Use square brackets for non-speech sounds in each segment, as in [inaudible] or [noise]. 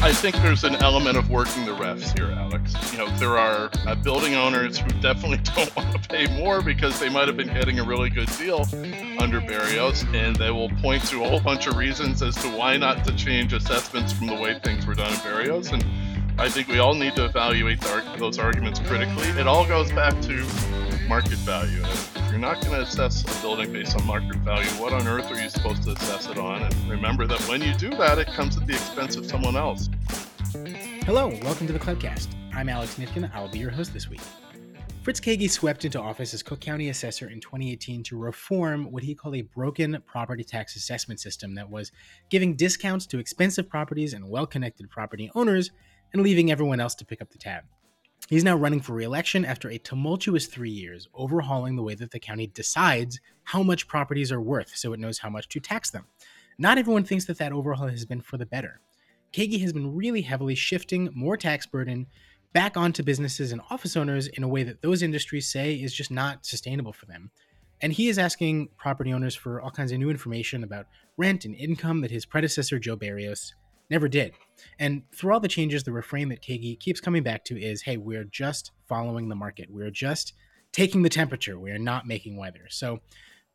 I think there's an element of working the refs here, Alex. You know, there are uh, building owners who [laughs] definitely don't want to pay more because they might have been getting a really good deal under Berrios, and they will point to a whole bunch of reasons as to why not to change assessments from the way things were done in Berrios. And I think we all need to evaluate those arguments critically. It all goes back to market value. You're not going to assess a building based on market value, what on earth are you supposed to assess it on? And remember that when you do that, it comes at the expense of someone else. Hello, welcome to the Cloudcast. I'm Alex Nitkin. I'll be your host this week. Fritz Kaegi swept into office as Cook County Assessor in 2018 to reform what he called a broken property tax assessment system that was giving discounts to expensive properties and well connected property owners and leaving everyone else to pick up the tab. He's now running for re-election after a tumultuous three years, overhauling the way that the county decides how much properties are worth so it knows how much to tax them. Not everyone thinks that that overhaul has been for the better. Kaegi has been really heavily shifting more tax burden back onto businesses and office owners in a way that those industries say is just not sustainable for them. And he is asking property owners for all kinds of new information about rent and income that his predecessor, Joe Berrios, never did. And through all the changes, the refrain that Kaegi keeps coming back to is hey, we're just following the market. We're just taking the temperature. We're not making weather. So,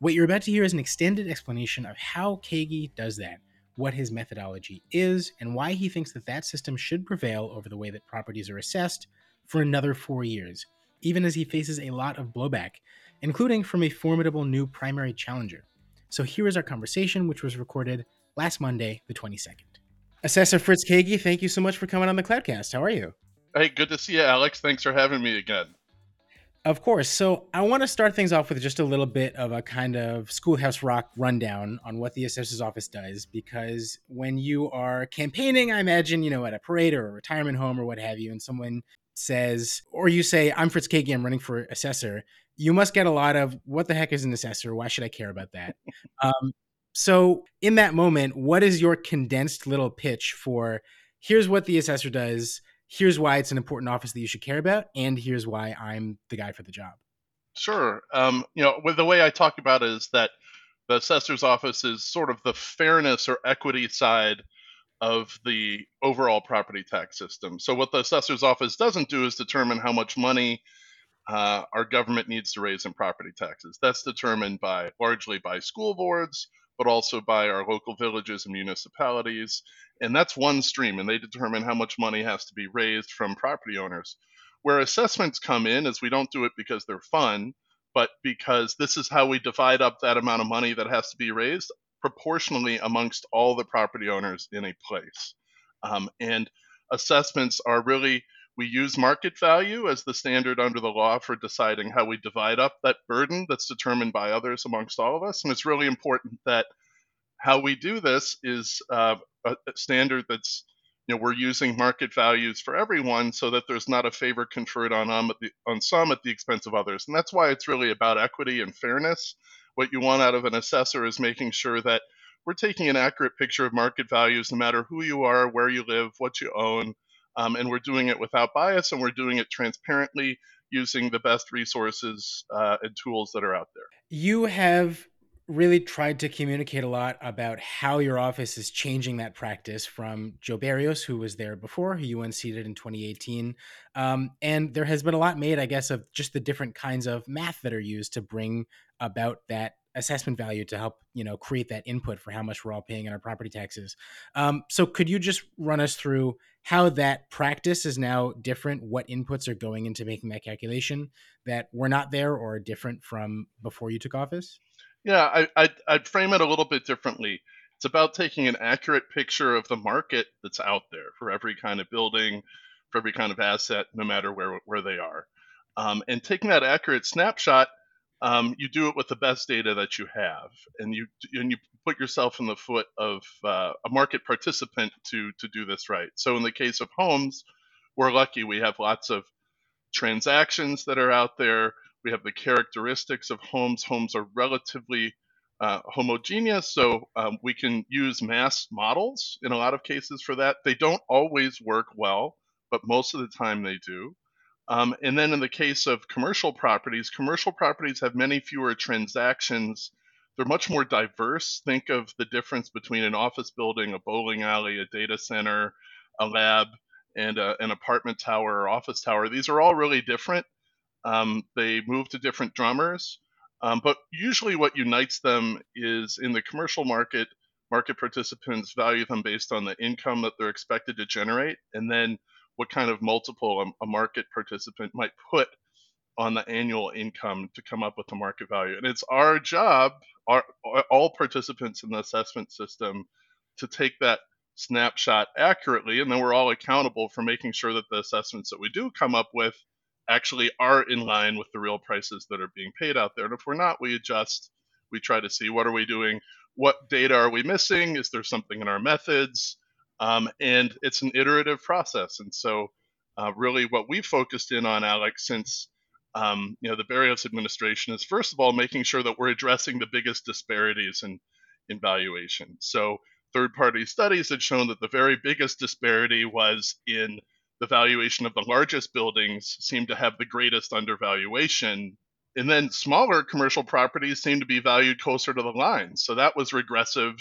what you're about to hear is an extended explanation of how Kaegi does that, what his methodology is, and why he thinks that that system should prevail over the way that properties are assessed for another four years, even as he faces a lot of blowback, including from a formidable new primary challenger. So, here is our conversation, which was recorded last Monday, the 22nd. Assessor Fritz Kaegi, thank you so much for coming on the Cloudcast. How are you? Hey, good to see you, Alex. Thanks for having me again. Of course. So I want to start things off with just a little bit of a kind of schoolhouse rock rundown on what the assessor's office does, because when you are campaigning, I imagine, you know, at a parade or a retirement home or what have you, and someone says, or you say, I'm Fritz Kaegi, I'm running for assessor, you must get a lot of, what the heck is an assessor? Why should I care about that? [laughs] um, so, in that moment, what is your condensed little pitch for here's what the assessor does, here's why it's an important office that you should care about, and here's why I'm the guy for the job? Sure. Um, you know, the way I talk about it is that the assessor's office is sort of the fairness or equity side of the overall property tax system. So, what the assessor's office doesn't do is determine how much money uh, our government needs to raise in property taxes. That's determined by largely by school boards but also by our local villages and municipalities. And that's one stream, and they determine how much money has to be raised from property owners. Where assessments come in is we don't do it because they're fun, but because this is how we divide up that amount of money that has to be raised proportionally amongst all the property owners in a place. Um, and assessments are really we use market value as the standard under the law for deciding how we divide up that burden that's determined by others amongst all of us. And it's really important that how we do this is uh, a standard that's you know we're using market values for everyone so that there's not a favor conferred on um, the, on some at the expense of others and that's why it's really about equity and fairness what you want out of an assessor is making sure that we're taking an accurate picture of market values no matter who you are where you live what you own um, and we're doing it without bias and we're doing it transparently using the best resources uh, and tools that are out there. You have really tried to communicate a lot about how your office is changing that practice from Joe Berrios, who was there before, who you unseated in 2018. Um, and there has been a lot made, I guess, of just the different kinds of math that are used to bring about that assessment value to help you know create that input for how much we're all paying in our property taxes. Um, so could you just run us through how that practice is now different what inputs are going into making that calculation that were not there or different from before you took office? Yeah I, I'd, I'd frame it a little bit differently. It's about taking an accurate picture of the market that's out there for every kind of building for every kind of asset no matter where, where they are um, and taking that accurate snapshot um, you do it with the best data that you have, and you and you put yourself in the foot of uh, a market participant to to do this right. So in the case of homes, we're lucky we have lots of transactions that are out there. We have the characteristics of homes. Homes are relatively uh, homogeneous, so um, we can use mass models in a lot of cases for that. They don't always work well, but most of the time they do. Um, and then in the case of commercial properties, commercial properties have many fewer transactions. They're much more diverse. Think of the difference between an office building, a bowling alley, a data center, a lab, and a, an apartment tower or office tower. These are all really different. Um, they move to different drummers, um, but usually what unites them is in the commercial market, market participants value them based on the income that they're expected to generate, and then what kind of multiple a, market participant might put on the annual income to come up with the market value. And it's our job, our, all participants in the assessment system, to take that snapshot accurately, and then we're all accountable for making sure that the assessments that we do come up with actually are in line with the real prices that are being paid out there. And if we're not, we adjust. We try to see what are we doing, what data are we missing, is there something in our methods, um, and it's an iterative process. And so, uh, really, what we've focused in on, Alex, since um, you know the Berrios administration is first of all making sure that we're addressing the biggest disparities in in valuation. So third-party studies had shown that the very biggest disparity was in the valuation of the largest buildings seemed to have the greatest undervaluation and then smaller commercial properties seem to be valued closer to the line so that was regressive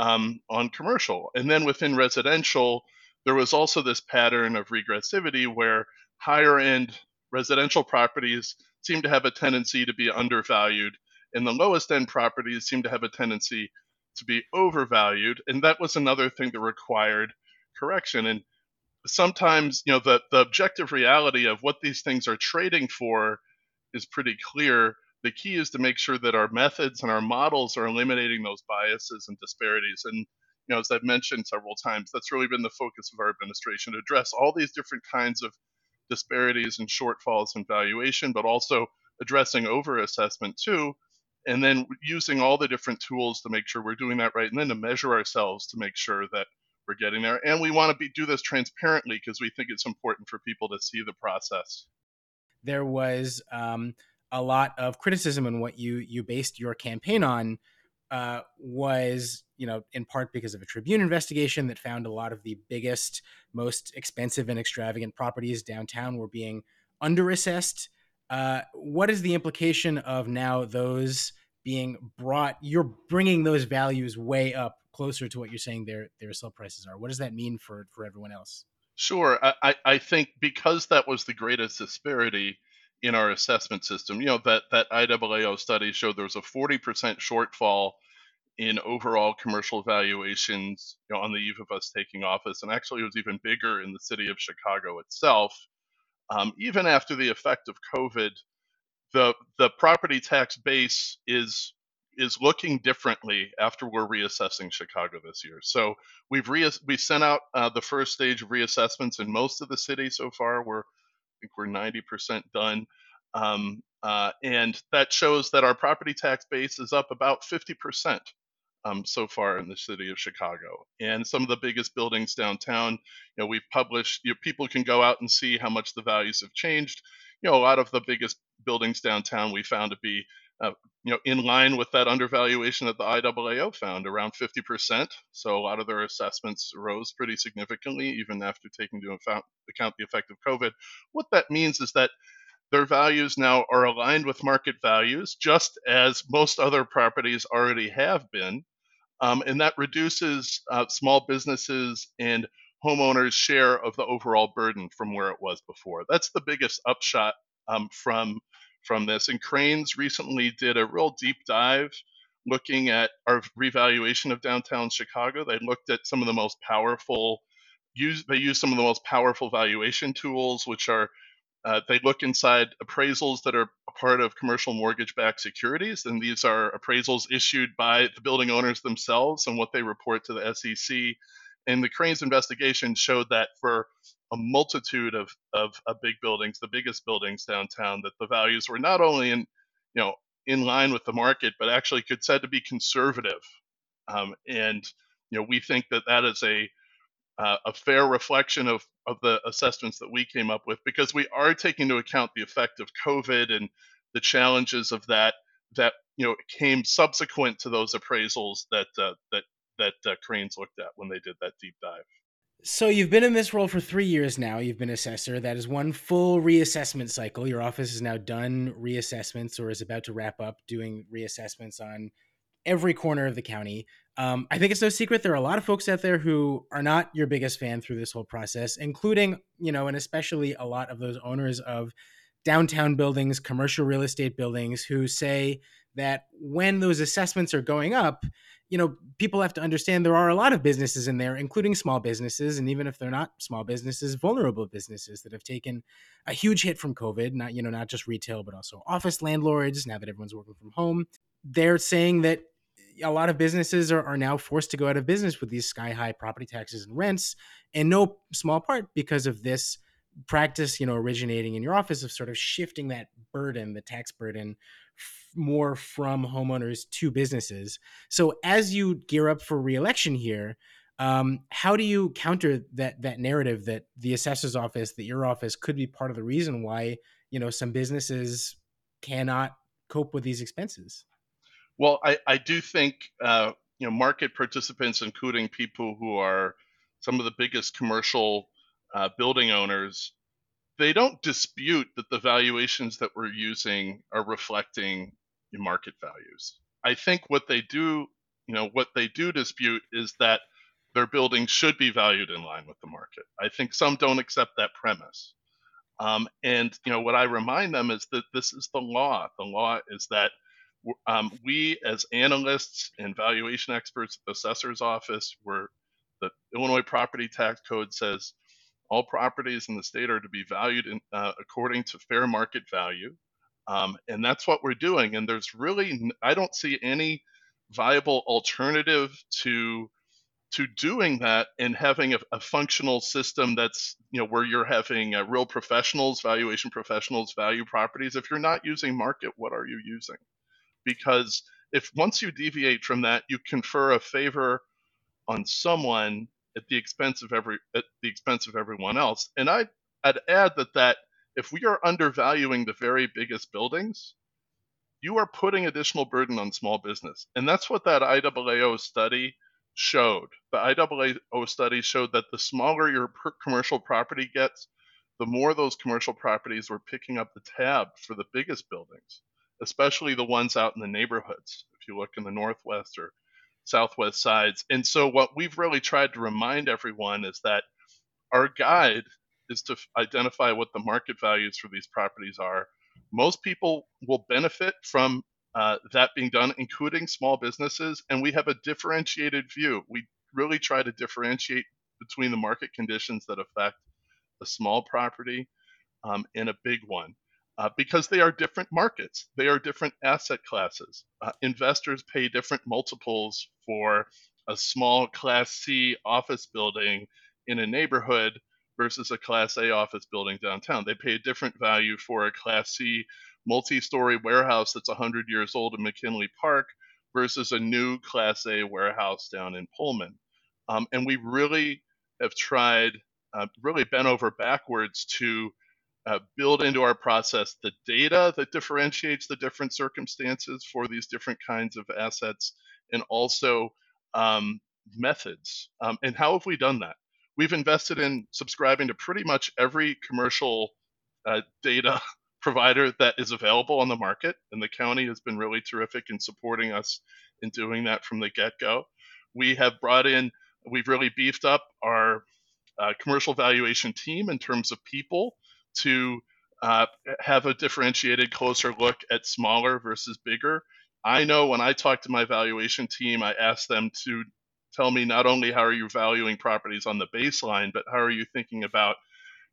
um, on commercial. And then within residential there was also this pattern of regressivity where higher end residential properties seem to have a tendency to be undervalued and the lowest end properties seem to have a tendency to be overvalued. And that was another thing that required correction. And sometimes you know the, the objective reality of what these things are trading for is pretty clear the key is to make sure that our methods and our models are eliminating those biases and disparities and you know as i've mentioned several times that's really been the focus of our administration to address all these different kinds of disparities and shortfalls in valuation but also addressing over assessment too and then using all the different tools to make sure we're doing that right and then to measure ourselves to make sure that we're getting there. And we want to be, do this transparently because we think it's important for people to see the process. There was um, a lot of criticism in what you you based your campaign on. Uh, was you know in part because of a Tribune investigation that found a lot of the biggest, most expensive and extravagant properties downtown were being underassessed. Uh, what is the implication of now those being brought? You're bringing those values way up closer to what you're saying their their sale prices are. What does that mean for for everyone else? Sure, I, I think because that was the greatest disparity in our assessment system. You know that that IAAO study showed there was a 40% shortfall in overall commercial valuations you know, on the eve of us taking office, and actually it was even bigger in the city of Chicago itself. Um, even after the effect of COVID, the the property tax base is is looking differently after we're reassessing Chicago this year. So we've re- we sent out uh, the first stage of reassessments in most of the city so far. We're think we're 90% done, um, uh, and that shows that our property tax base is up about 50%. Um, so far in the city of Chicago, and some of the biggest buildings downtown. You know, we've published. You know, people can go out and see how much the values have changed. You know, a lot of the biggest buildings downtown we found to be uh, you know, in line with that undervaluation that the IAAO found, around 50%. So a lot of their assessments rose pretty significantly, even after taking into account the effect of COVID. What that means is that their values now are aligned with market values, just as most other properties already have been. Um, and that reduces uh, small businesses and homeowners' share of the overall burden from where it was before. That's the biggest upshot um, from from this. And Crain's recently did a real deep dive looking at our revaluation of downtown Chicago. They looked at some of the most powerful use they use some of the most powerful valuation tools, which are uh, they look inside appraisals that are a part of commercial mortgage-backed securities, and these are appraisals issued by the building owners themselves and what they report to the SEC. And the Crain's investigation showed that for a multitude of, of, of big buildings, the biggest buildings downtown, that the values were not only in, you know, in line with the market, but actually could said to be conservative. Um, and you know, we think that that is a uh, a fair reflection of of the assessments that we came up with because we are taking into account the effect of COVID and the challenges of that that you know came subsequent to those appraisals that uh, that that uh, Crain's looked at when they did that deep dive. So you've been in this role for three years now. You've been assessor. That is one full reassessment cycle. Your office is now done reassessments or is about to wrap up doing reassessments on every corner of the county. Um, I think it's no secret there are a lot of folks out there who are not your biggest fan through this whole process, including, you know, and especially a lot of those owners of downtown buildings, commercial real estate buildings, who say that when those assessments are going up, you know, people have to understand there are a lot of businesses in there, including small businesses, and even if they're not small businesses, vulnerable businesses that have taken a huge hit from COVID. Not you know, not just retail, but also office landlords. Now that everyone's working from home, they're saying that a lot of businesses are, are now forced to go out of business with these sky high property taxes and rents, and no small part because of this practice, you know, originating in your office of sort of shifting that burden, the tax burden, more from homeowners to businesses. So as you gear up for reelection here, um, how do you counter that that narrative that the assessor's office, that your office, could be part of the reason why you know some businesses cannot cope with these expenses? Well, I, I do think uh, you know market participants, including people who are some of the biggest commercial uh, building owners, they don't dispute that the valuations that we're using are reflecting market values. I think what they do, you know, what they do dispute is that their buildings should be valued in line with the market. I think some don't accept that premise. Um, and you know what I remind them is that this is the law. The law is that um, we, as analysts and valuation experts the assessor's office, where the Illinois Property Tax Code says all properties in the state are to be valued in, uh, according to fair market value. Um, and that's what we're doing. And there's really, I don't see any viable alternative to to doing that and having a, a functional system that's you know where you're having uh, real professionals valuation professionals value properties if you're not using market what are you using because if once you deviate from that you confer a favor on someone at the expense of every at the expense of everyone else. And I I'd add that that if we are undervaluing the very biggest buildings, you are putting additional burden on small business. And that's what that IAAO study showed. The IAAO study showed that the smaller your commercial property gets, the more those commercial properties were picking up the tab for the biggest buildings, especially the ones out in the neighborhoods. If you look in the Northwest or southwest sides. And so what we've really tried to remind everyone is that our guide is to identify what the market values for these properties are. Most people will benefit from uh, that being done, including small businesses, and we have a differentiated view. We really try to differentiate between the market conditions that affect a small property um, and a big one uh, because they are different markets. They are different asset classes. Uh, investors pay different multiples for a small Class C office building in a neighborhood versus a Class A office building downtown. They pay a different value for a Class C multi story warehouse that's 100 years old in McKinley Park versus a new Class A warehouse down in Pullman. Um, and we really have tried, uh, really bent over backwards to uh, build into our process the data that differentiates the different circumstances for these different kinds of assets and also um, methods. Um, and how have we done that? We've invested in subscribing to pretty much every commercial uh, data [laughs] provider that is available on the market, and the county has been really terrific in supporting us in doing that from the get go. We have brought in, we've really beefed up our uh, commercial valuation team in terms of people to uh, have a differentiated, closer look at smaller versus bigger. I know when I talk to my valuation team, I ask them to tell me not only how are you valuing properties on the baseline, but how are you thinking about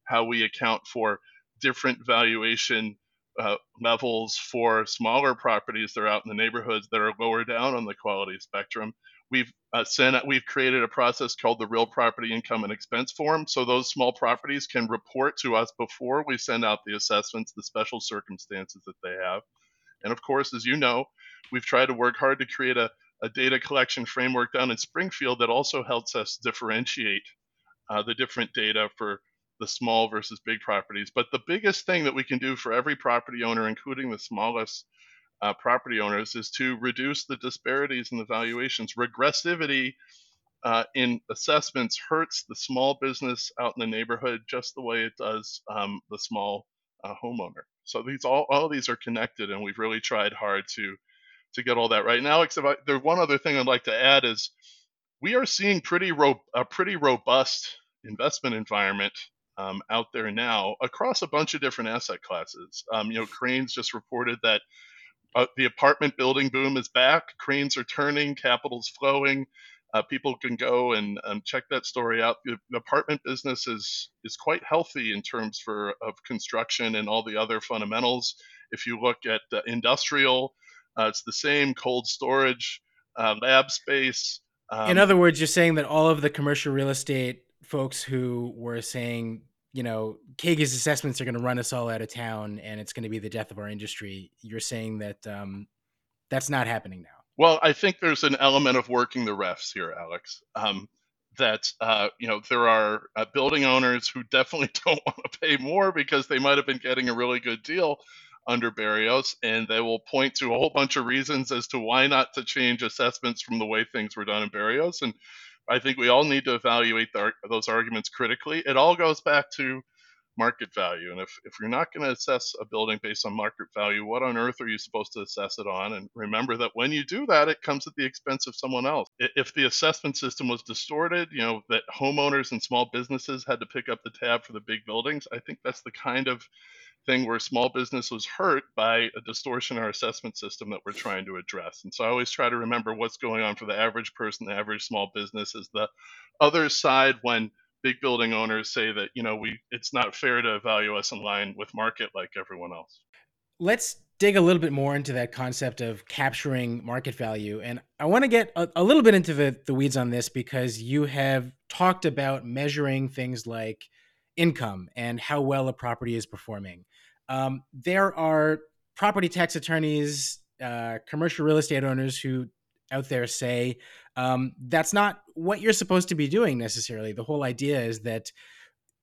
how we account for different valuation uh, levels for smaller properties that are out in the neighborhoods that are lower down on the quality spectrum we've uh, sent we've created a process called the real property income and expense form. So those small properties can report to us before we send out the assessments the special circumstances that they have. And of course as you know we've tried to work hard to create a, a data collection framework down in springfield that also helps us differentiate uh, the different data for the small versus big properties. But the biggest thing that we can do for every property owner including the smallest uh, property owners is to reduce the disparities in the valuations. Regressivity uh, in assessments hurts the small business out in the neighborhood just the way it does um, the small uh, homeowner. So these all all these are connected, and we've really tried hard to to get all that right. Now, if I, there's one other thing I'd like to add is we are seeing pretty ro- a pretty robust investment environment um, out there now across a bunch of different asset classes. Um, you know, Crain's just reported that uh, the apartment building boom is back. Cranes are turning, capital's flowing. Uh, people can go and um, check that story out. The, apartment business is is quite healthy in terms for of construction and all the other fundamentals. If you look at uh, industrial, uh, it's the same. Cold storage, uh, lab space. Um, in other words, you're saying that all of the commercial real estate folks who were saying, you know, Kaegi's assessments are going to run us all out of town and it's going to be the death of our industry. You're saying that um, that's not happening now. Well, I think there's an element of working the refs here, Alex. Um, that uh, you know there are uh, building owners who definitely [laughs] don't want to pay more because they might have been getting a really good deal under Berrios, and they will point to a whole bunch of reasons as to why not to change assessments from the way things were done in Berrios. And I think we all need to evaluate the, those arguments critically. It all goes back to market value. And if, if you're not going to assess a building based on market value, what on earth are you supposed to assess it on? And remember that when you do that, it comes at the expense of someone else. If the assessment system was distorted, you know, that homeowners and small businesses had to pick up the tab for the big buildings, I think that's the kind of thing where small business was hurt by a distortion in our assessment system that we're trying to address. And so I always try to remember what's going on for the average person, the average small business is the other side when big building owners say that, you know, we it's not fair to value us in line with market like everyone else. Let's dig a little bit more into that concept of capturing market value. And I want to get a, a little bit into the, the weeds on this because you have talked about measuring things like income and how well a property is performing. Um, there are property tax attorneys, uh, commercial real estate owners who out there say um, that's not what you're supposed to be doing necessarily. The whole idea is that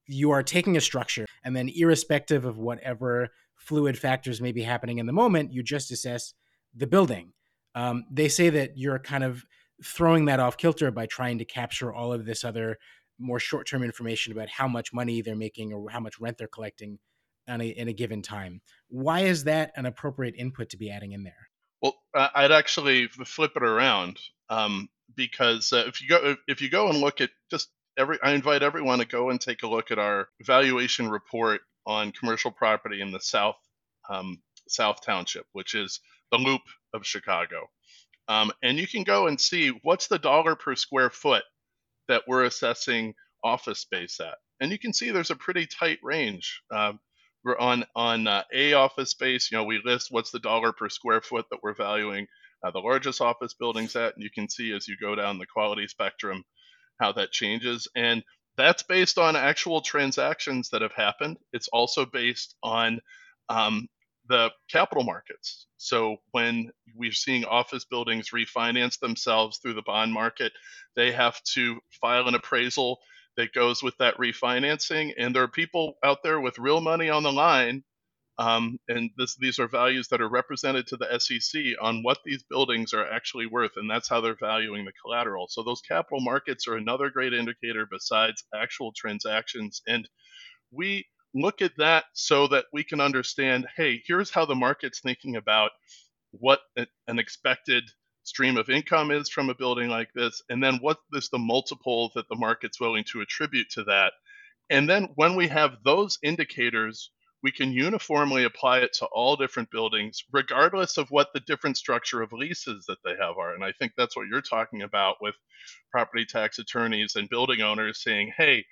you are taking a structure and then, irrespective of whatever fluid factors may be happening in the moment, you just assess the building. Um, they say that you're kind of throwing that off kilter by trying to capture all of this other more short-term information about how much money they're making or how much rent they're collecting on a, in a given time. Why is that an appropriate input to be adding in there? Well, I'd actually flip it around um, because uh, if you go if you go and look at just every, I invite everyone to go and take a look at our valuation report on commercial property in the South um, South Township, which is the loop of Chicago, um, and you can go and see what's the dollar per square foot that we're assessing office space at. And you can see there's a pretty tight range. Um, we're on on uh, a office space. You know, we list what's the dollar per square foot that we're valuing uh, the largest office buildings at, and you can see as you go down the quality spectrum how that changes. And that's based on actual transactions that have happened. It's also based on um, the capital markets. So when we're seeing office buildings refinance themselves through the bond market, they have to file an appraisal that goes with that refinancing. And there are people out there with real money on the line. Um, and this, these are values that are represented to the SEC on what these buildings are actually worth, and that's how they're valuing the collateral. So those capital markets are another great indicator besides actual transactions. And we look at that so that we can understand hey, here's how the market's thinking about what an expected stream of income is from a building like this, and then what is the multiple that the market's willing to attribute to that. And then when we have those indicators, we can uniformly apply it to all different buildings, regardless of what the different structure of leases that they have are. And I think that's what you're talking about with property tax attorneys and building owners saying, hey,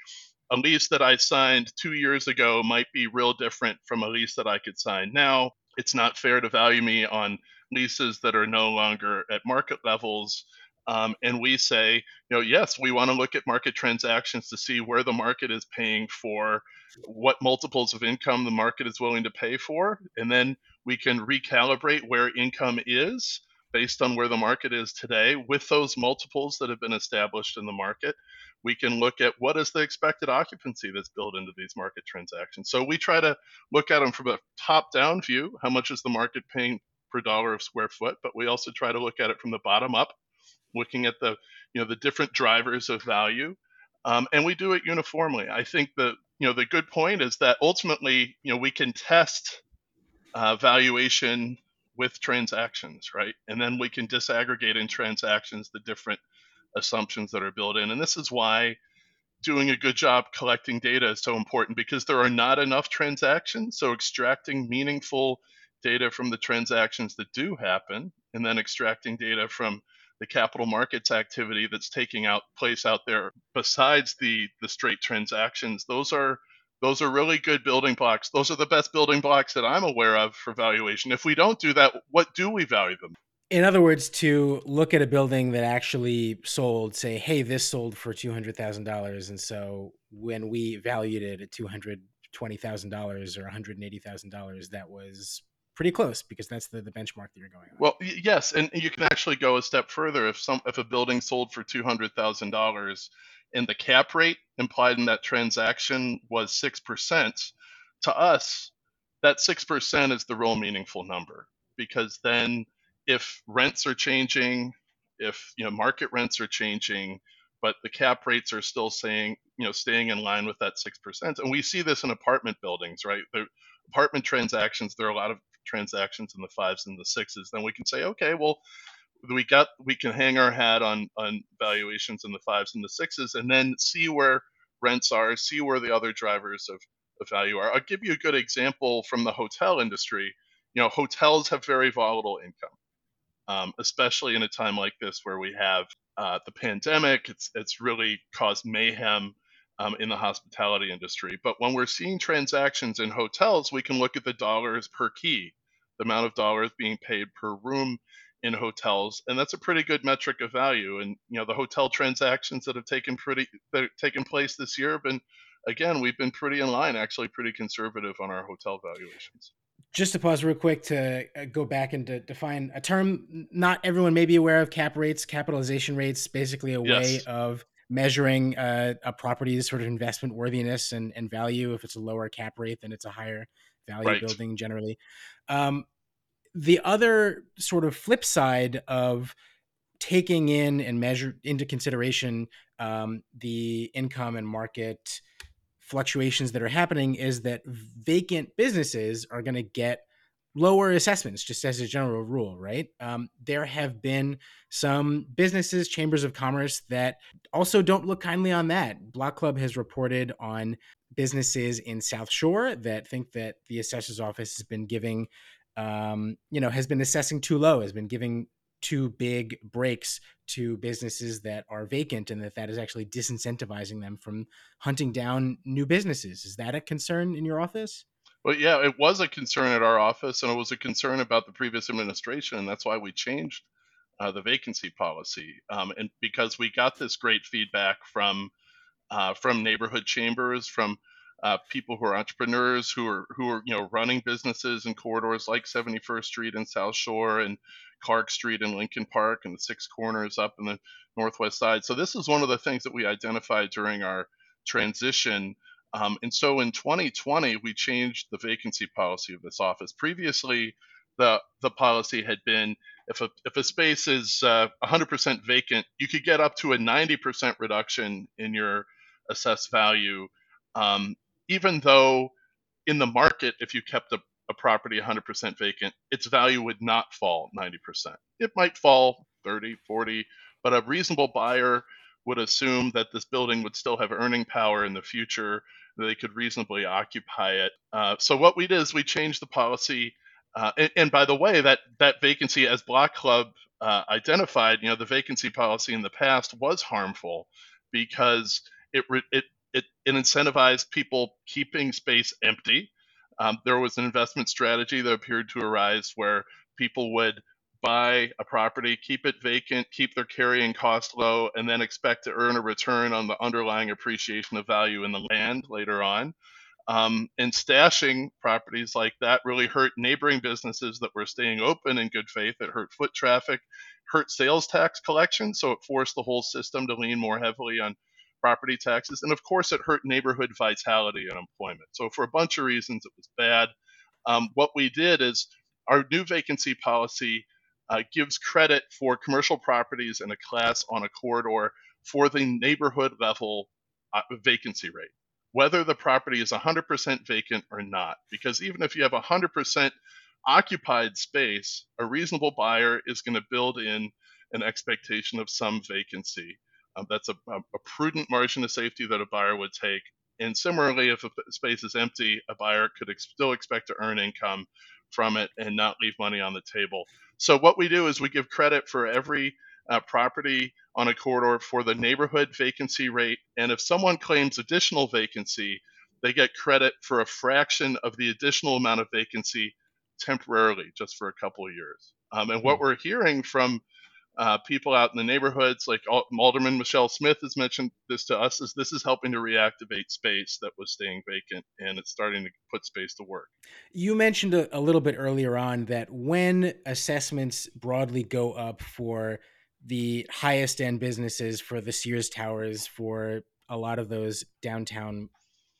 a lease that I signed two years ago might be real different from a lease that I could sign now. It's not fair to value me on leases that are no longer at market levels. Um, and we say, you know, yes, we want to look at market transactions to see where the market is paying for what multiples of income the market is willing to pay for. And then we can recalibrate where income is based on where the market is today with those multiples that have been established in the market we can look at what is the expected occupancy that's built into these market transactions. So we try to look at them from a top-down view, how much is the market paying per dollar of square foot, but we also try to look at it from the bottom up, looking at the you know the different drivers of value, um, and we do it uniformly. I think the you know the good point is that ultimately you know we can test uh, valuation with transactions, right? And then we can disaggregate in transactions the different assumptions that are built in. And this is why doing a good job collecting data is so important because there are not enough transactions. So extracting meaningful data from the transactions that do happen and then extracting data from the capital markets activity that's taking out place out there besides the the straight transactions. Those are those are really good building blocks. Those are the best building blocks that i'm aware of for valuation. If we don't do that what do we value them? In other words to look at a building that actually sold say hey this sold for $200000 and so when we valued it at $220000 or $180000 that was pretty close because that's the, the benchmark that you're going on. Well, yes, and you can actually go a step further. If some if a building sold for two hundred thousand dollars, and the cap rate implied in that transaction was six percent, to us, that six percent is the real meaningful number because then if rents are changing, if you know market rents are changing, but the cap rates are still saying you know staying in line with that six percent, and we see this in apartment buildings, right? The apartment transactions, there are a lot of transactions in the fives and the sixes, then we can say, okay, well, we got we can hang our hat on on valuations in the fives and the sixes, and then see where rents are, see where the other drivers of, of value are. I'll give you a good example from the hotel industry. You know, hotels have very volatile income, um, especially in a time like this where we have uh, the pandemic. It's it's really caused mayhem um, in the hospitality industry. But when we're seeing transactions in hotels, we can look at the dollars per key, the amount of dollars being paid per room in hotels, and that's a pretty good metric of value. And you know, the hotel transactions that have taken pretty that have taken place this year have been, again, we've been pretty in line, actually, pretty conservative on our hotel valuations. Just to pause real quick to uh, go back and to define a term not everyone may be aware of cap rates, capitalization rates, basically a yes. way of measuring uh, a property's sort of investment worthiness and, and value. If it's a lower cap rate, then it's a higher value right. building generally. Um, the other sort of flip side of taking in and measure into consideration um, the income and market fluctuations that are happening is that vacant businesses are going to get lower assessments, just as a general rule, right? Um, there have been some businesses, chambers of commerce that also don't look kindly on that. Block Club has reported on businesses in South Shore that think that the assessor's office has been giving, um, you know, has been assessing too low, has been giving too big breaks to businesses that are vacant and that that is actually disincentivizing them from hunting down new businesses. Is that a concern in your office? Well, yeah, it was a concern at our office, and it was a concern about the previous administration, and that's why we changed uh, the vacancy policy. Um, and because we got this great feedback from uh, from neighborhood chambers, from uh, people who are entrepreneurs, who are who are you know running businesses in corridors like 71st Street and South Shore and Clark Street and Lincoln Park and the Six Corners up in the Northwest Side. So this is one of the things that we identified during our transition um, and so in 2020, we changed the vacancy policy of this office. Previously, the the policy had been if a if a space is uh, 100% vacant, you could get up to a 90% reduction in your assessed value, um, even though in the market, if you kept a, a property 100% vacant, its value would not fall 90%. It might fall 30, 40, but a reasonable buyer would assume that this building would still have earning power in the future they could reasonably occupy it. Uh, so what we did is we changed the policy. Uh, and, and, by the way, that that vacancy, as Block Club uh, identified, you know, the vacancy policy in the past was harmful because it it it, it incentivized people keeping space empty. Um, there was an investment strategy that appeared to arise where people would buy a property, keep it vacant, keep their carrying cost low, and then expect to earn a return on the underlying appreciation of value in the land later on. Um, and stashing properties like that really hurt neighboring businesses that were staying open in good faith. It hurt foot traffic, hurt sales tax collection. So it forced the whole system to lean more heavily on property taxes. And of course, it hurt neighborhood vitality and employment. So for a bunch of reasons, it was bad. Um, what we did is our new vacancy policy uh, gives credit for commercial properties in a class on a corridor for the neighborhood level uh, vacancy rate, whether the property is 100% vacant or not. Because even if you have 100% occupied space, a reasonable buyer is going to build in an expectation of some vacancy. Um, that's a, a, prudent margin of safety that a buyer would take. And similarly, if a space is empty, a buyer could ex- still expect to earn income from it and not leave money on the table. So, what we do is we give credit for every uh, property on a corridor for the neighborhood vacancy rate. And if someone claims additional vacancy, they get credit for a fraction of the additional amount of vacancy temporarily, just for a couple of years. Um, and what hmm. we're hearing from uh, people out in the neighborhoods, like Alderman Michelle Smith has mentioned this to us, is this is helping to reactivate space that was staying vacant and it's starting to put space to work. You mentioned a, a little bit earlier on that when assessments broadly go up for the highest end businesses, for the Sears Towers, for a lot of those downtown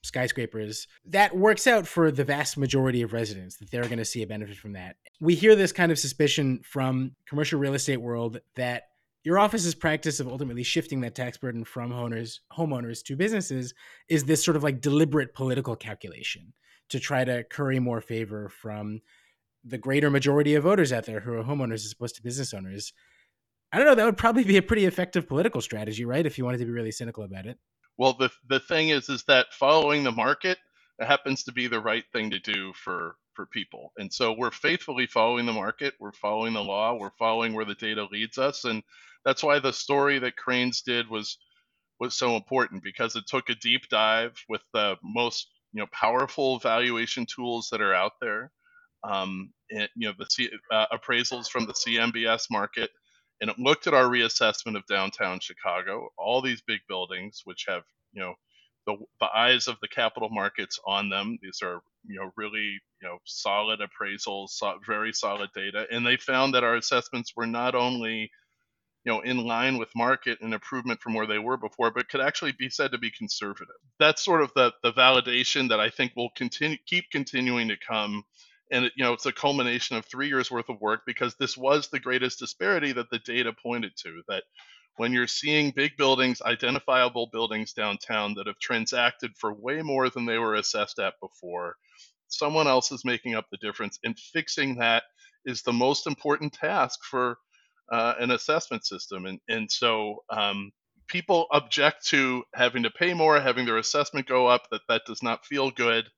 skyscrapers, that works out for the vast majority of residents that they're going to see a benefit from that. We hear this kind of suspicion from commercial real estate world that your office's practice of ultimately shifting that tax burden from homeowners homeowners to businesses is this sort of like deliberate political calculation to try to curry more favor from the greater majority of voters out there who are homeowners as opposed to business owners. I don't know, that would probably be a pretty effective political strategy, right? If you wanted to be really cynical about it. Well, the the thing is, is that following the market happens to be the right thing to do for for people, and so we're faithfully following the market. We're following the law. We're following where the data leads us, and that's why the story that Crain's did was was so important because it took a deep dive with the most you know powerful valuation tools that are out there. Um, and, you know the C, uh, appraisals from the CMBS market and it looked at our reassessment of downtown Chicago, all these big buildings which have you know the, the eyes of the capital markets on them. These are you know really you know solid appraisals, so, very solid data, and they found that our assessments were not only you know in line with market and improvement from where they were before but could actually be said to be conservative that's sort of the the validation that i think will continue keep continuing to come and it, you know it's a culmination of three years worth of work because this was the greatest disparity that the data pointed to that when you're seeing big buildings identifiable buildings downtown that have transacted for way more than they were assessed at before someone else is making up the difference and fixing that is the most important task for uh, an assessment system. And and so um, people object to having to pay more having their assessment go up that that does not feel good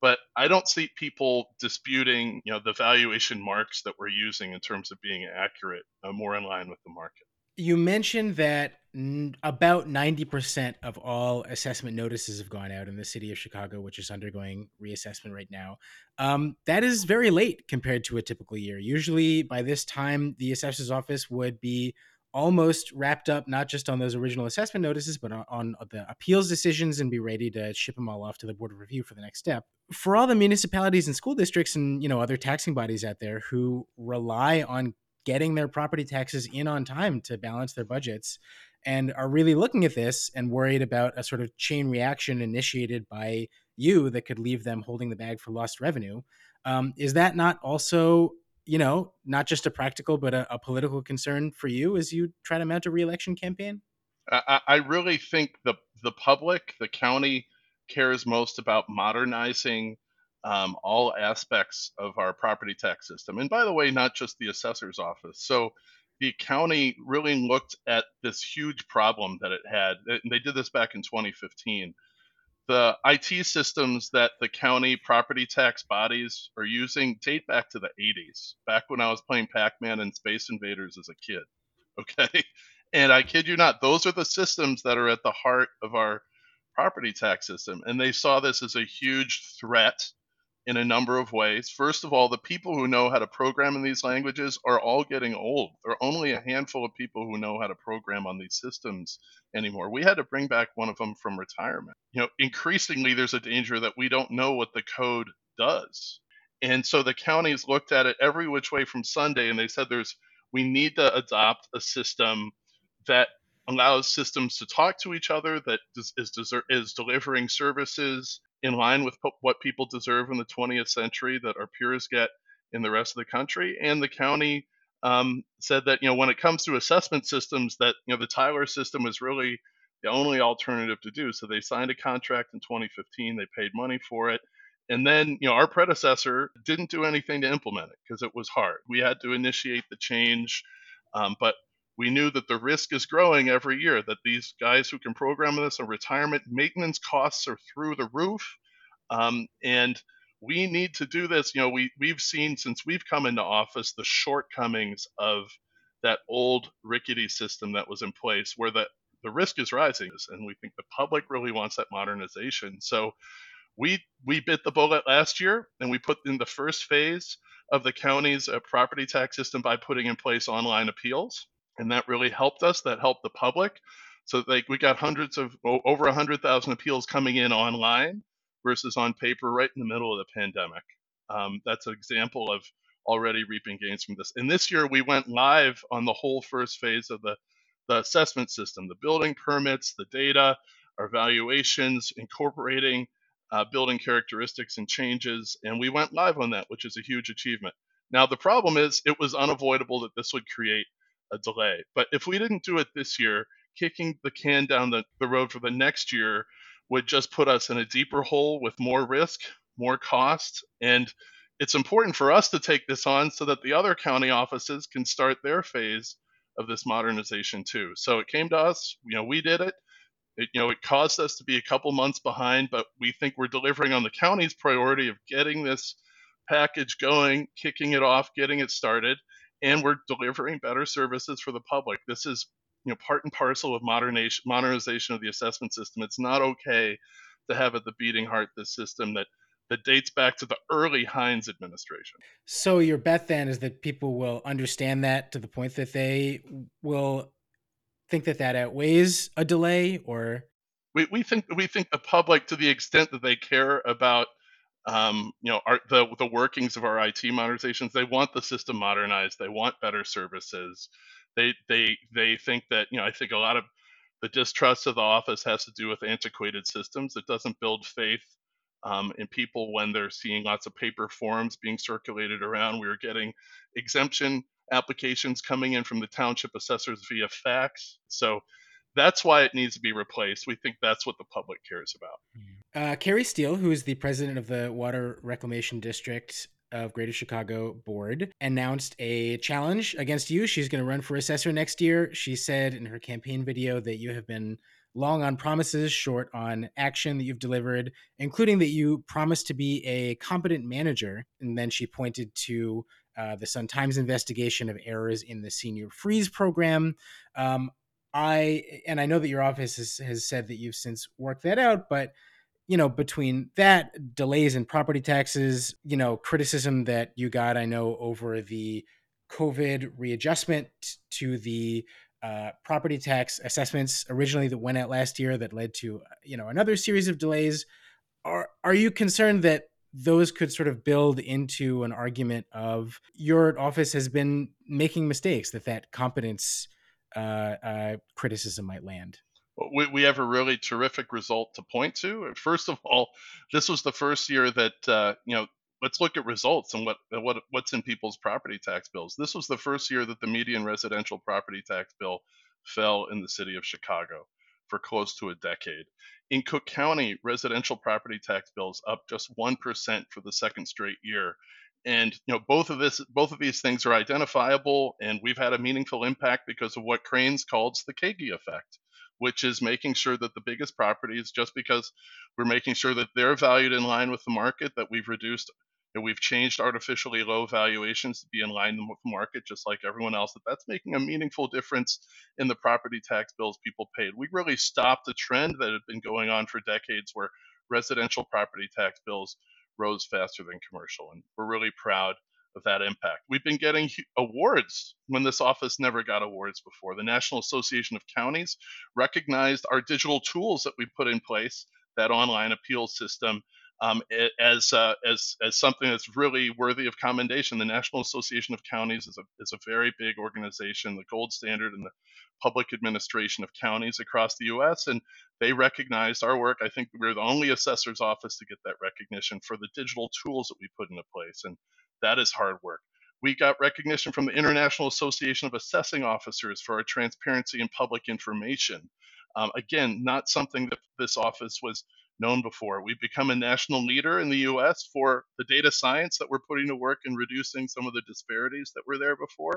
but I don't see people disputing, you know, the valuation marks that we're using in terms of being accurate, uh, more in line with the market. You mentioned that n- about 90% of all assessment notices have gone out in the city of Chicago, which is undergoing reassessment right now. Um, that is very late compared to a typical year. Usually, by this time, the assessor's office would be almost wrapped up not just on those original assessment notices but on, on, the appeals decisions and be ready to ship them all off to the board of review for the next step. For all the municipalities and school districts and you know other taxing bodies out there who rely on getting their property taxes in on time to balance their budgets and are really looking at this and worried about a sort of chain reaction initiated by you that could leave them holding the bag for lost revenue um, is that not also you know, not just a practical but a, a political concern for you as you try to mount a reelection campaign? I, really think the the public, the county, cares most about modernizing um, all aspects of our property tax system. And by the way, not just the assessor's office. So the county really looked at this huge problem that it had. They did this back in 2015 the IT systems that the county property tax bodies are using date back to the 80s, back when I was playing Pac Man and Space Invaders as a kid. [laughs] Okay. And I kid you not, those are the systems that are at the heart of our property tax system. And they saw this as a huge threat in a number of ways. First of all, the people who know how to program in these languages are all getting old. There are only a handful of people who know how to program on these systems anymore. We had to bring back one of them from retirement. You know, increasingly there's a danger that we don't know what the code does. And so the counties looked at it every which way from Sunday and they said there's we need to adopt a system that allows systems to talk to each other that is, is, is delivering services in line with what people deserve in the 20th century that our peers get in the rest of the country. And the county um, said that you know when it comes to assessment systems, that you know the Tyler system is really the only alternative to do. So they signed a contract in 2015. They paid money for it, And then, you know, our predecessor didn't do anything to implement it because it was hard. We had to initiate the change, um, but we knew that the risk is growing every year. That these guys who can program this are retirement maintenance costs are through the roof, um, and we need to do this. You know, we we've seen since we've come into office the shortcomings of that old rickety system that was in place, where the the risk is rising, and we think the public really wants that modernization. So we we bit the bullet last year, and we put in the first phase of the county's uh, property tax system by putting in place online appeals, and that really helped us. That helped the public. So like we got hundreds of over 100,000 appeals coming in online versus on paper right in the middle of the pandemic. Um, that's an example of already reaping gains from this. And this year we went live on the whole first phase of the, the assessment system, the building permits, the data, our valuations, incorporating uh, building characteristics and changes. And we went live on that, which is a huge achievement. Now, the problem is it was unavoidable that this would create a delay. But if we didn't do it this year, kicking the can down the, the road for the next year would just put us in a deeper hole with more risk, more cost. And it's important for us to take this on so that the other county offices can start their phase of this modernization too. So it came to us, you know, we did it. It, you know, it caused us to be a couple months behind, but we think we're delivering on the county's priority of getting this package going, kicking it off, getting it started, and we're delivering better services for the public. This is you know part and parcel of modernization modernization of the assessment system. It's not okay to have at the beating heart this system that that dates back to the early Hynes administration. So your bet then is that people will understand that to the point that they will think that that outweighs a delay, or we, we think we think the public, to the extent that they care about um, you know, our, the the workings of our IT modernizations. They want the system modernized. They want better services they they they think that you know I think a lot of the distrust of the office has to do with antiquated systems. It doesn't build faith um, in people when they're seeing lots of paper forms being circulated around. We are getting exemption applications coming in from the township assessors via fax. So that's why it needs to be replaced. We think that's what the public cares about. Uh, Kari Steele, who is the president of the Water Reclamation District, of Greater Chicago Board announced a challenge against you. She's going to run for assessor next year. She said in her campaign video that you have been long on promises, short on action that you've delivered, including that you promised to be a competent manager. And then she pointed to uh, the Sun Times investigation of errors in the senior freeze program. Um, I and I know that your office has, has said that you've since worked that out, but you know, between that delays in property taxes, you know, criticism that you got, I know, over the COVID readjustment to the uh, property tax assessments originally that went out last year that led to, you know, another series of delays. Are are you concerned that those could sort of build into an argument of your office has been making mistakes that that competence uh, uh, criticism might land? we, we have a really terrific result to point to. First of all, this was the first year that uh, you know. Let's look at results and what what what's in people's property tax bills. This was the first year that the median residential property tax bill fell in the city of Chicago for close to a decade. In Cook County, residential property tax bills up just 1% for the second straight year. And you know, both of this both of these things are identifiable and we've had a meaningful impact because of what Crain's calls the Kaegi effect which is making sure that the biggest properties, just because we're making sure that they're valued in line with the market, that we've reduced and we've changed artificially low valuations to be in line with the market, just like everyone else, that that's making a meaningful difference in the property tax bills people paid. We really stopped a trend that had been going on for decades where residential property tax bills rose faster than commercial. And we're really proud of that impact. We've been getting awards when this office never got awards before. The National Association of Counties recognized our digital tools that we put in place, that online appeal system, um, as, uh, as, as something that's really worthy of commendation. The National Association of Counties is a, is a very big organization, the gold standard in the public administration of counties across the U.S. And they recognized our work. I think we're the only assessor's office to get that recognition for the digital tools that we put into place. And that is hard work. We got recognition from the International Association of Assessing Officers for our transparency and public information. Um, again, not something that this office was known before. We've become a national leader in the US for the data science that we're putting to work in reducing some of the disparities that were there before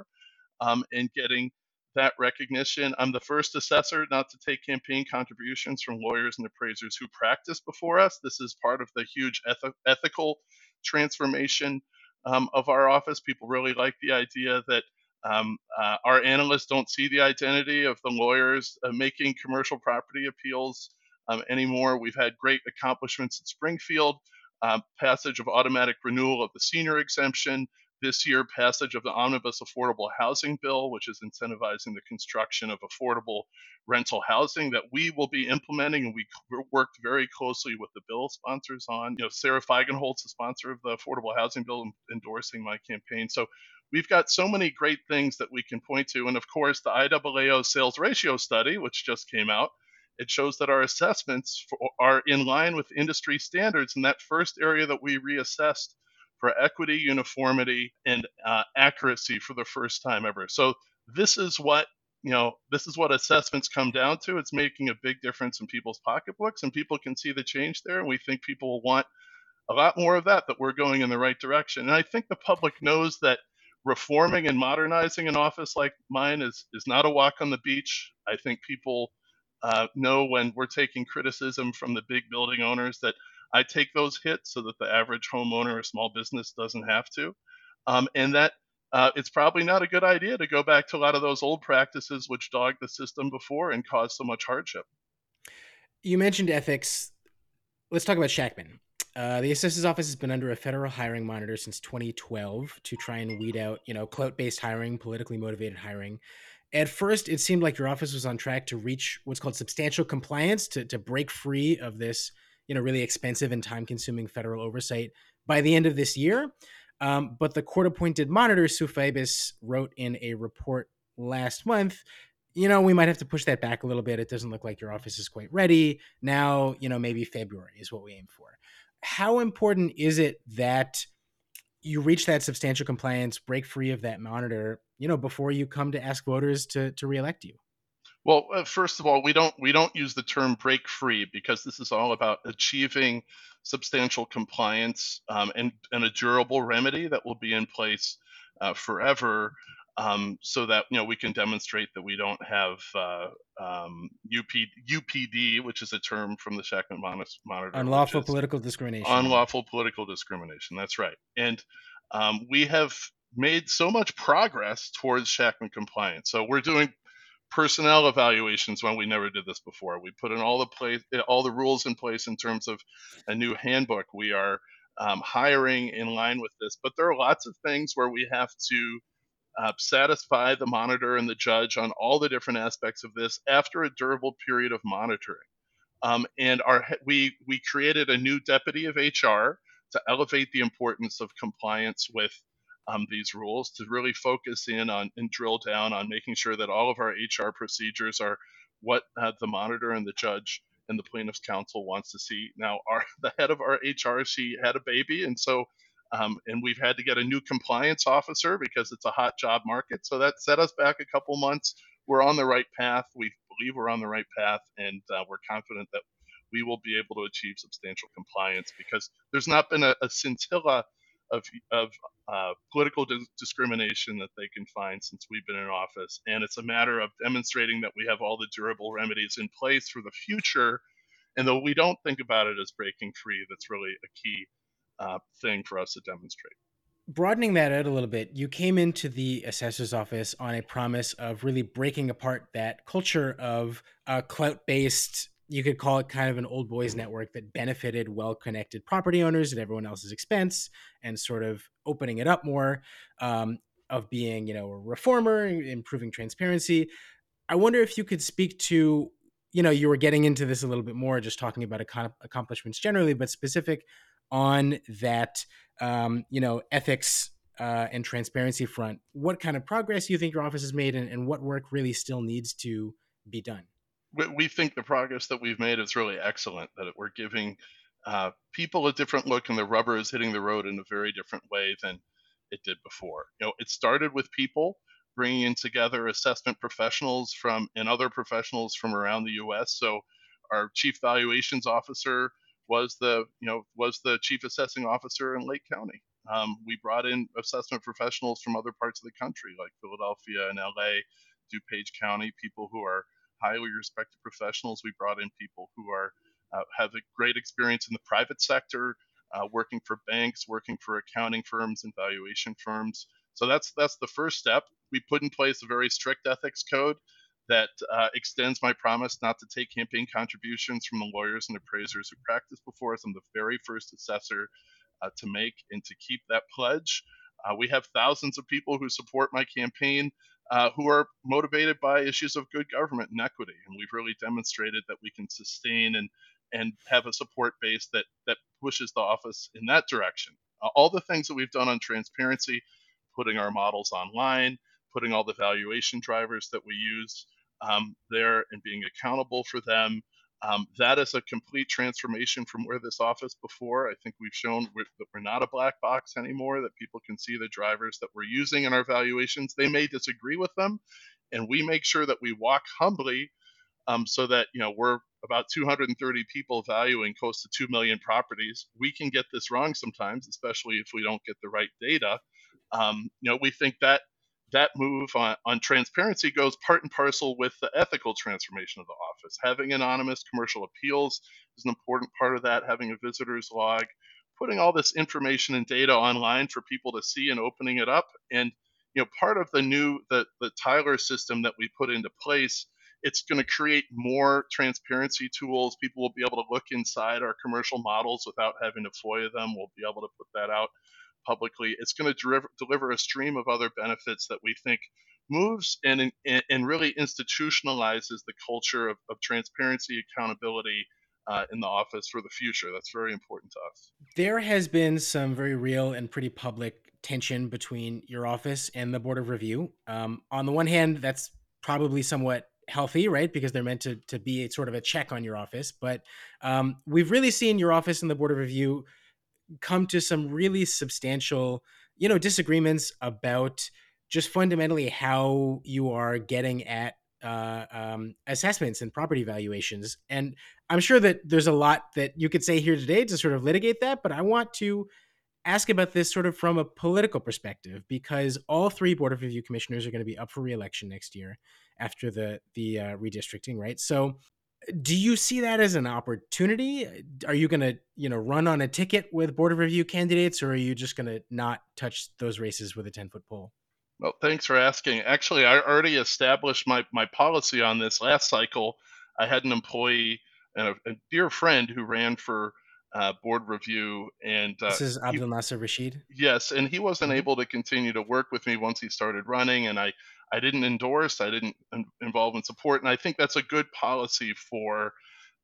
um, and getting that recognition. I'm the first assessor not to take campaign contributions from lawyers and appraisers who practice before us. This is part of the huge eth- ethical transformation um, of our office. People really like the idea that um, uh, our analysts don't see the identity of the lawyers uh, making commercial property appeals um, anymore. We've had great accomplishments in Springfield, uh, passage of automatic renewal of the senior exemption, this year passage of the omnibus affordable housing bill which is incentivizing the construction of affordable rental housing that we will be implementing and we worked very closely with the bill sponsors on you know sara feigenholtz the sponsor of the affordable housing bill endorsing my campaign so we've got so many great things that we can point to and of course the IAAO sales ratio study which just came out it shows that our assessments are in line with industry standards and that first area that we reassessed for equity, uniformity, and uh, accuracy for the first time ever. So this is what you know. This is what assessments come down to. It's making a big difference in people's pocketbooks, and people can see the change there. And we think people will want a lot more of that. That we're going in the right direction. And I think the public knows that reforming and modernizing an office like mine is is not a walk on the beach. I think people uh, know when we're taking criticism from the big building owners that I take those hits so that the average homeowner or small business doesn't have to. Um, and that uh, it's probably not a good idea to go back to a lot of those old practices which dogged the system before and caused so much hardship. You mentioned ethics. Let's talk about Shakman. Uh, the assessor's office has been under a federal hiring monitor since 2012 to try and weed out, you know, clout-based hiring, politically motivated hiring. At first, it seemed like your office was on track to reach what's called substantial compliance to, to break free of this you know really expensive and time consuming federal oversight by the end of this year. Um, but the court appointed monitor Sue Feibus wrote in a report last month you know, we might have to push that back a little bit. It doesn't look like your office is quite ready. Now, you know, maybe February is what we aim for. How important is it that you reach that substantial compliance, break free of that monitor, you know, before you come to ask voters to to reelect you? Well, uh, first of all, we don't we don't use the term break free because this is all about achieving substantial compliance um, and and a durable remedy that will be in place uh, forever, um, so that you know we can demonstrate that we don't have uh, um, UP, UPD, which is a term from the Shakman Monitor. Unlawful political discrimination. Unlawful political discrimination. That's right, and um, we have made so much progress towards Shakman compliance. So we're doing personnel evaluations when we never did this before. We put in all the place, all the rules in place in terms of a new handbook. We are um, hiring in line with this, but there are lots of things where we have to uh, satisfy the monitor and the judge on all the different aspects of this after a durable period of monitoring. Um, and our we we created a new deputy of HR to elevate the importance of compliance with um, these rules to really focus in on and drill down on making sure that all of our HR procedures are what uh, the monitor and the judge and the plaintiff's counsel wants to see. Now, our [laughs] the head of our HR, she had a baby, and so um, and we've had to get a new compliance officer because it's a hot job market. So that set us back a couple months. We're on the right path. We believe we're on the right path, and uh, we're confident that we will be able to achieve substantial compliance because there's not been a, a scintilla of, of uh, political dis- discrimination that they can find since we've been in office. And it's a matter of demonstrating that we have all the durable remedies in place for the future. And though we don't think about it as breaking free, that's really a key uh, thing for us to demonstrate. Broadening that out a little bit, you came into the assessor's office on a promise of really breaking apart that culture of clout based you could call it kind of an old boys network that benefited well connected property owners at everyone else's expense and sort of opening it up more um, of being you know a reformer improving transparency i wonder if you could speak to you know you were getting into this a little bit more just talking about accomplishments generally but specific on that um, you know ethics uh, and transparency front what kind of progress you think your office has made and, and what work really still needs to be done we think the progress that we've made is really excellent. That we're giving uh, people a different look, and the rubber is hitting the road in a very different way than it did before. You know, it started with people bringing in together assessment professionals from and other professionals from around the U.S. So, our chief valuations officer was the you know was the chief assessing officer in Lake County. Um, we brought in assessment professionals from other parts of the country, like Philadelphia and LA, DuPage County, people who are highly respected professionals. We brought in people who are uh, have a great experience in the private sector, uh, working for banks, working for accounting firms and valuation firms. So that's that's the first step. We put in place a very strict ethics code that uh, extends my promise not to take campaign contributions from the lawyers and appraisers who practiced before us. I'm the very first assessor uh, to make and to keep that pledge. Uh, we have thousands of people who support my campaign uh, who are motivated by issues of good government and equity, and we've really demonstrated that we can sustain and and have a support base that that pushes the office in that direction. Uh, all the things that we've done on transparency, putting our models online, putting all the valuation drivers that we use um, there and being accountable for them. Um, that is a complete transformation from where this office before. I think we've shown we're, that we're not a black box anymore, that people can see the drivers that we're using in our valuations. They may disagree with them, and we make sure that we walk humbly um, so that you know we're about 230 people valuing close to 2 million properties. We can get this wrong sometimes, especially if we don't get the right data. Um, you know, we think that that move on, on transparency goes part and parcel with the ethical transformation of the office. Having anonymous commercial appeals is an important part of that, having a visitor's log, putting all this information and data online for people to see and opening it up. And you know, part of the new the, the Tyler system that we put into place it's going to create more transparency tools. People will be able to look inside our commercial models without having to FOIA them. We'll be able to put that out publicly. It's going to deliver, a stream of other benefits that we think moves and, and really institutionalizes the culture of, of transparency, accountability, uh, in the office for the future. That's very important to us. There has been some very real and pretty public tension between your office and the Board of Review. Um, on the one hand, that's probably somewhat healthy, right? Because they're meant to to be a sort of a check on your office. But um, we've really seen your office and the board of review come to some really substantial, you know, disagreements about just fundamentally how you are getting at uh, um, assessments and property valuations. And I'm sure that there's a lot that you could say here today to sort of litigate that, but I want to ask about this sort of from a political perspective because all three board of review commissioners are going to be up for reelection next year after the the uh, redistricting, right? So, do you see that as an opportunity? Are you going to you know run on a ticket with board of review candidates, or are you just going to not touch those races with a ten foot pole? Well, thanks for asking. Actually, I already established my my policy on this last cycle. I had an employee and a, a dear friend who ran for uh, board review. And uh, this is Abdul Nasser Rashid. Yes, and he wasn't mm-hmm. able to continue to work with me once he started running, and I I didn't endorse, I didn't involve in support, and I think that's a good policy for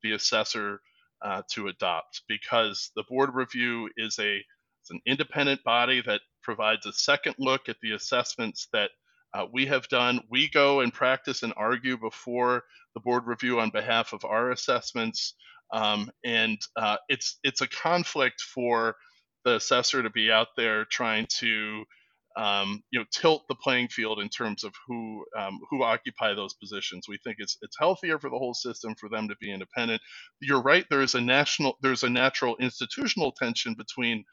the assessor uh, to adopt because the board review is a it's an independent body that provides a second look at the assessments that uh, we have done. We go and practice and argue before the board review on behalf of our assessments. Um, and uh, it's it's a conflict for the assessor to be out there trying to um, you know tilt the playing field in terms of who um, who occupy those positions. We think it's it's healthier for the whole system for them to be independent. You're right. There is a national there's a natural institutional tension between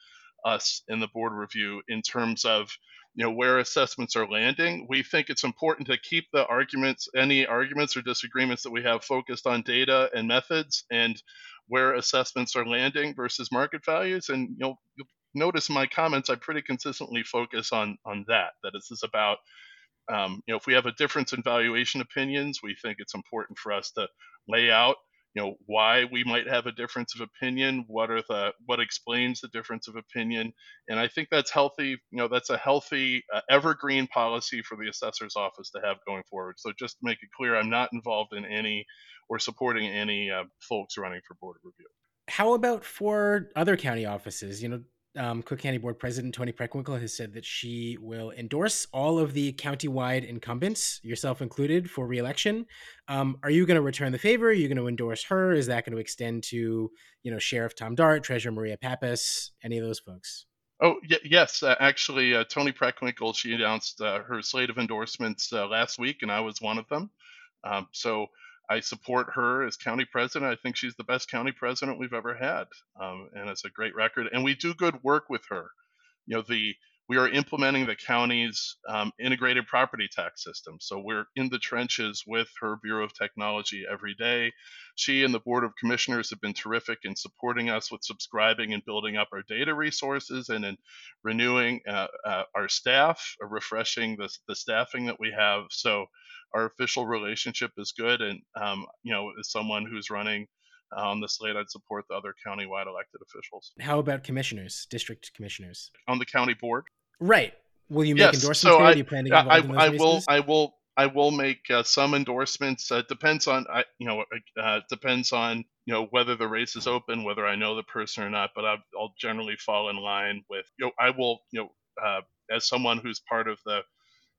us and the board review in terms of you know where assessments are landing we think it's important to keep the arguments any arguments or disagreements that we have focused on data and methods and where assessments are landing versus market values and you know notice my comments i pretty consistently focus on on that that this is about um, you know if we have a difference in valuation opinions we think it's important for us to lay out you know why we might have a difference of opinion what are the what explains the difference of opinion. And i think that's healthy you know that's a healthy uh, evergreen policy for the assessor's office to have going forward. So just to make it clear i'm not involved in any or supporting any uh, folks running for board of review. How about for other county offices? You know um, Cook County Board President Toni Preckwinkle has said that she will endorse all of the countywide incumbents, yourself included, for reelection. Um, are you going to return the favor? Are you going to endorse her? Is that going to extend to, you know, Sheriff Tom Dart, Treasurer Maria Pappas, any of those folks? Oh y- yes, uh, actually, uh, Toni Preckwinkle she announced uh, her slate of endorsements uh, last week, and I was one of them. Um, so I support her as county president. I think she's the best county president we've ever had, um, and it's a great record. And we do good work with her. You know, the we are implementing the county's um, integrated property tax system. So we're in the trenches with her Bureau of Technology every day. She and the Board of Commissioners have been terrific in supporting us with subscribing and building up our data resources and in renewing uh, uh, our staff, uh, refreshing the, the staffing that we have. So our official relationship is good. And, um, you know, as someone who's running on the slate, I'd support the other countywide elected officials. How about commissioners, district commissioners? On the county board? Right. Will you make yes, endorsements so there? I, Do you plan to get I, in I will. I will. I will make uh, some endorsements. Uh, depends on, I, you know, uh, depends on, you know, whether the race is open, whether I know the person or not. But I, will generally fall in line with, you know, I will, you know, uh, as someone who's part of the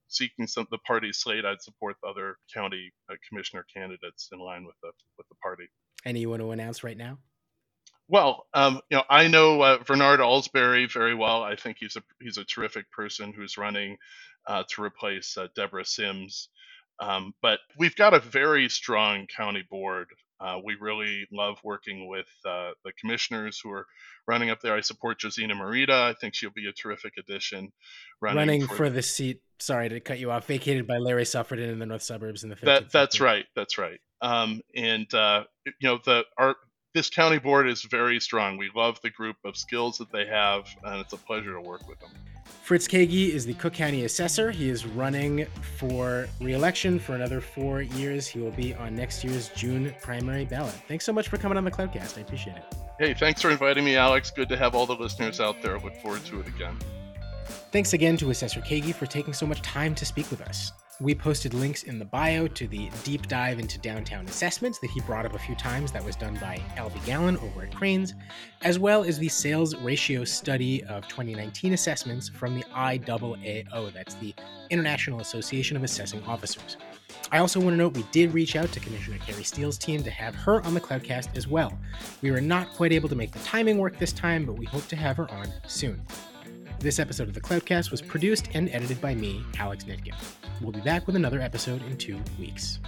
seeking some the party slate, I'd support the other county uh, commissioner candidates in line with the with the party. Any you want to announce right now? Well, um, you know, I know uh, Vernard Alsberry very well. I think he's a he's a terrific person who's running uh, to replace uh, Deborah Sims. Um, but we've got a very strong county board. Uh, we really love working with uh, the commissioners who are running up there. I support Josina Morita. I think she'll be a terrific addition. Running, running for, for, the seat. Sorry to cut you off. Vacated by Larry Suffredin in the North Suburbs in the. That, that's right. That's right. Um, and uh, you know the our this county board is very strong. We love the group of skills that they have, and it's a pleasure to work with them. Fritz Kaegi is the Cook County Assessor. He is running for reelection for another four years. He will be on next year's June primary ballot. Thanks so much for coming on the Cloudcast. I appreciate it. Hey, thanks for inviting me, Alex. Good to have all the listeners out there. Look forward to it again. Thanks again to Assessor Kaegi for taking so much time to speak with us. We posted links in the bio to the deep dive into downtown assessments that he brought up a few times that was done by Alby Gallun over at Crain's, as well as the sales ratio study of 2019 assessments from the IAAO, that's the International Association of Assessing Officers. I also want to note we did reach out to Commissioner Kari Steele's team to have her on the Cloudcast as well. We were not quite able to make the timing work this time, but we hope to have her on soon. This episode of the Cloudcast was produced and edited by me, Alex Nitkin. We'll be back with another episode in two weeks.